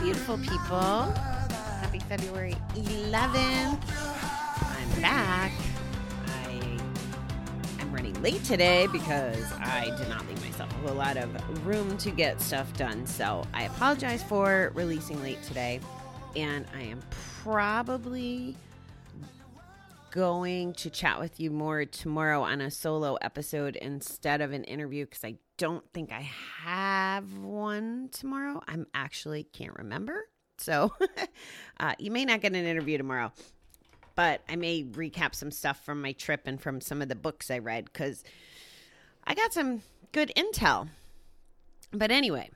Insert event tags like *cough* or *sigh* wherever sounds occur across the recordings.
beautiful people. Happy February 11th. I'm back. I am running late today because I did not leave myself a lot of room to get stuff done. So I apologize for releasing late today. And I am probably going to chat with you more tomorrow on a solo episode instead of an interview because I don't think I have one tomorrow. I'm actually can't remember. So *laughs* uh, you may not get an interview tomorrow, but I may recap some stuff from my trip and from some of the books I read because I got some good intel. But anyway,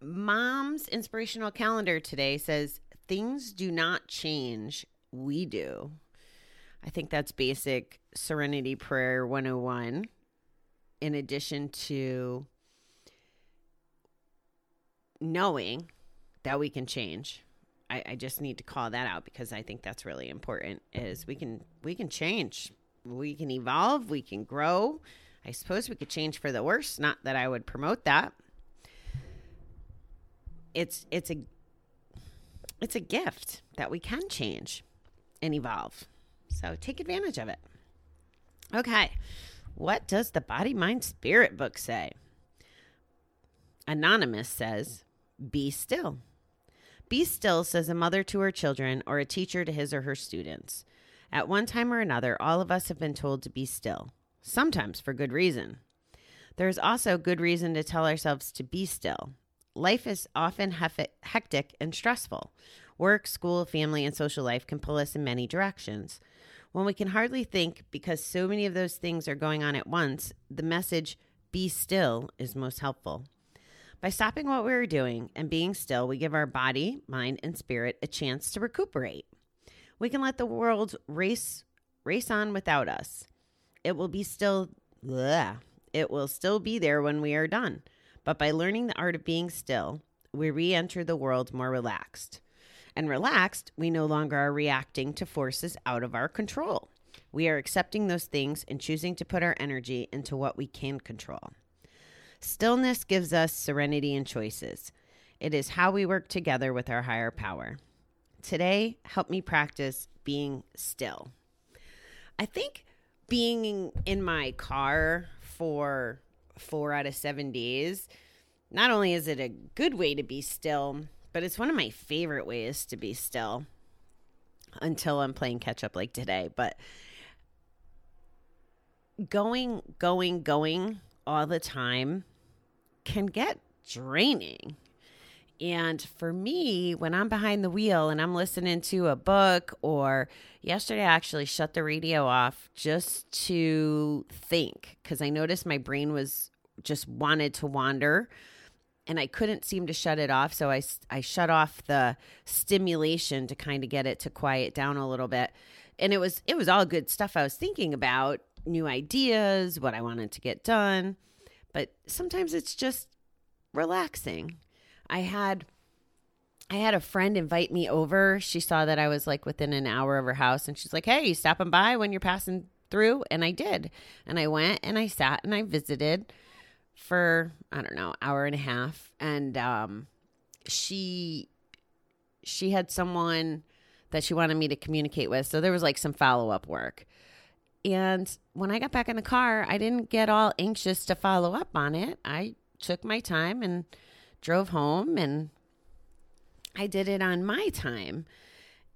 mom's inspirational calendar today says things do not change, we do. I think that's basic Serenity Prayer 101, in addition to knowing that we can change. I, I just need to call that out because I think that's really important is we can we can change. We can evolve, we can grow. I suppose we could change for the worse, not that I would promote that. It's it's a it's a gift that we can change and evolve. So take advantage of it. Okay. What does the Body Mind Spirit book say? Anonymous says, Be still. Be still, says a mother to her children or a teacher to his or her students. At one time or another, all of us have been told to be still, sometimes for good reason. There is also good reason to tell ourselves to be still. Life is often hectic and stressful. Work, school, family, and social life can pull us in many directions. When we can hardly think because so many of those things are going on at once, the message, be still, is most helpful. By stopping what we are doing and being still, we give our body, mind, and spirit a chance to recuperate. We can let the world race race on without us. It will be still bleh, it will still be there when we are done. But by learning the art of being still, we re-enter the world more relaxed and relaxed, we no longer are reacting to forces out of our control. We are accepting those things and choosing to put our energy into what we can control. Stillness gives us serenity and choices. It is how we work together with our higher power. Today, help me practice being still. I think being in my car for four out of seven days, not only is it a good way to be still, but it's one of my favorite ways to be still until I'm playing catch up like today. But going, going, going all the time can get draining. And for me, when I'm behind the wheel and I'm listening to a book, or yesterday I actually shut the radio off just to think because I noticed my brain was just wanted to wander and I couldn't seem to shut it off. So I, I shut off the stimulation to kind of get it to quiet down a little bit. And it was it was all good stuff I was thinking about, new ideas, what I wanted to get done. But sometimes it's just relaxing. I had I had a friend invite me over. She saw that I was like within an hour of her house and she's like, "Hey, you stopping by when you're passing through?" And I did. And I went and I sat and I visited for I don't know hour and a half, and um, she she had someone that she wanted me to communicate with, so there was like some follow up work. And when I got back in the car, I didn't get all anxious to follow up on it. I took my time and drove home and I did it on my time.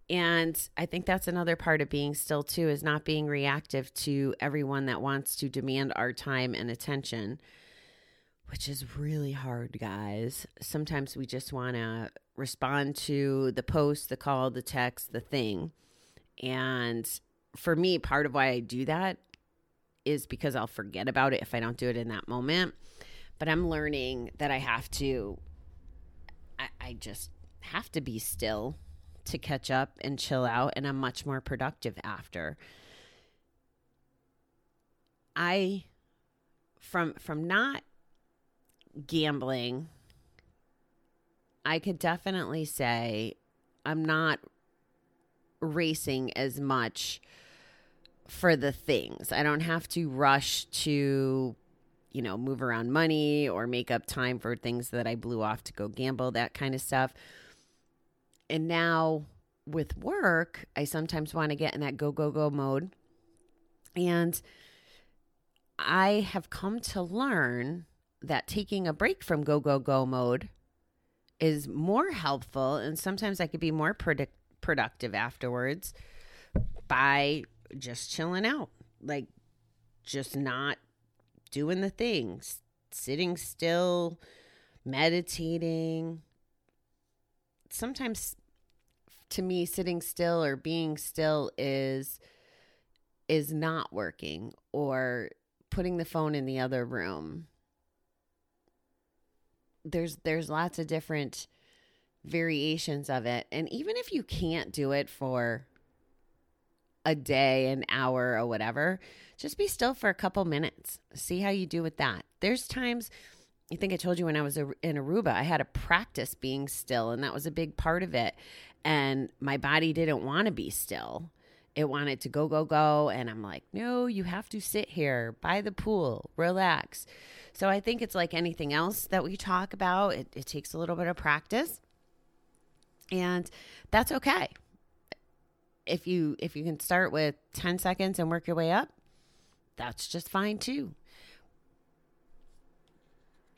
And I think that's another part of being still too is not being reactive to everyone that wants to demand our time and attention which is really hard, guys. Sometimes we just want to respond to the post, the call, the text, the thing. And for me, part of why I do that is because I'll forget about it if I don't do it in that moment. But I'm learning that I have to, I, I just have to be still to catch up and chill out, and I'm much more productive after. I, from from not gambling, I could definitely say I'm not racing as much for the things. I don't have to rush to, you know, move around money or make up time for things that I blew off to go gamble, that kind of stuff. and now with work, I sometimes want to get in that go, go, go mode. And I have come to learn that taking a break from go, go, go mode is more helpful. And sometimes I could be more predict- productive afterwards by just chilling out, like just not doing the things, sitting still, meditating. Sometimes to me sitting still or being still is is not working or putting the phone in the other room. There's there's lots of different variations of it. And even if you can't do it for a day, an hour, or whatever, just be still for a couple minutes. See how you do with that. There's times, I think I told you when I was in Aruba, I had to practice being still, and that was a big part of it. And my body didn't want to be still. It wanted to go, go, go. And I'm like, no, you have to sit here by the pool, relax. So I think it's like anything else that we talk about, it, it takes a little bit of practice. And that's okay. If you if you can start with 10 seconds and work your way up, that's just fine too.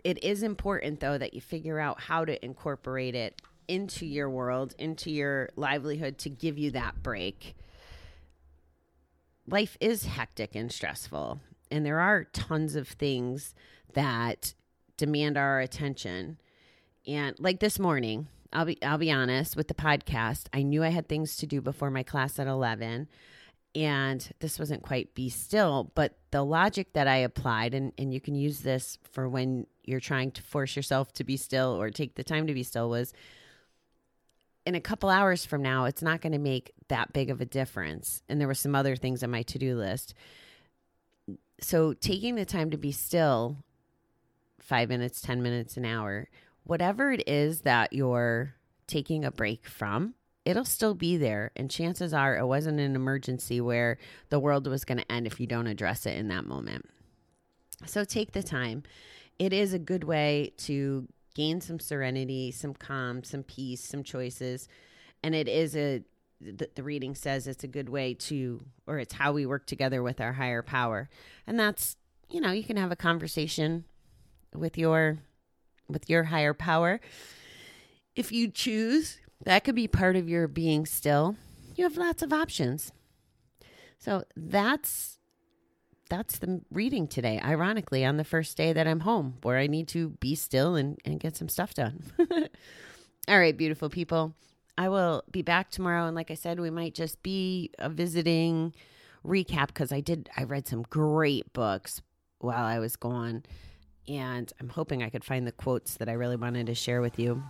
It is important though that you figure out how to incorporate it into your world, into your livelihood to give you that break. Life is hectic and stressful, and there are tons of things that demand our attention. And like this morning, I'll be I'll be honest with the podcast. I knew I had things to do before my class at 11 and this wasn't quite be still, but the logic that I applied and and you can use this for when you're trying to force yourself to be still or take the time to be still was in a couple hours from now it's not going to make that big of a difference. And there were some other things on my to-do list. So taking the time to be still 5 minutes, 10 minutes, an hour whatever it is that you're taking a break from, it'll still be there. And chances are it wasn't an emergency where the world was going to end if you don't address it in that moment. So take the time. It is a good way to gain some serenity, some calm, some peace, some choices. And it is a, the, the reading says it's a good way to, or it's how we work together with our higher power. And that's, you know, you can have a conversation with your with your higher power. If you choose, that could be part of your being still. You have lots of options. So that's that's the reading today, ironically, on the first day that I'm home, where I need to be still and, and get some stuff done. *laughs* All right, beautiful people. I will be back tomorrow. And like I said, we might just be a visiting recap because I did, I read some great books while I was gone and I'm hoping I could find the quotes that I really wanted to share with you,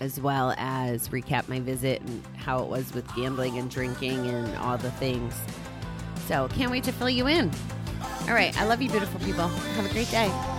as well as recap my visit and how it was with gambling and drinking and all the things. So, can't wait to fill you in. All right. I love you, beautiful people. Have a great day.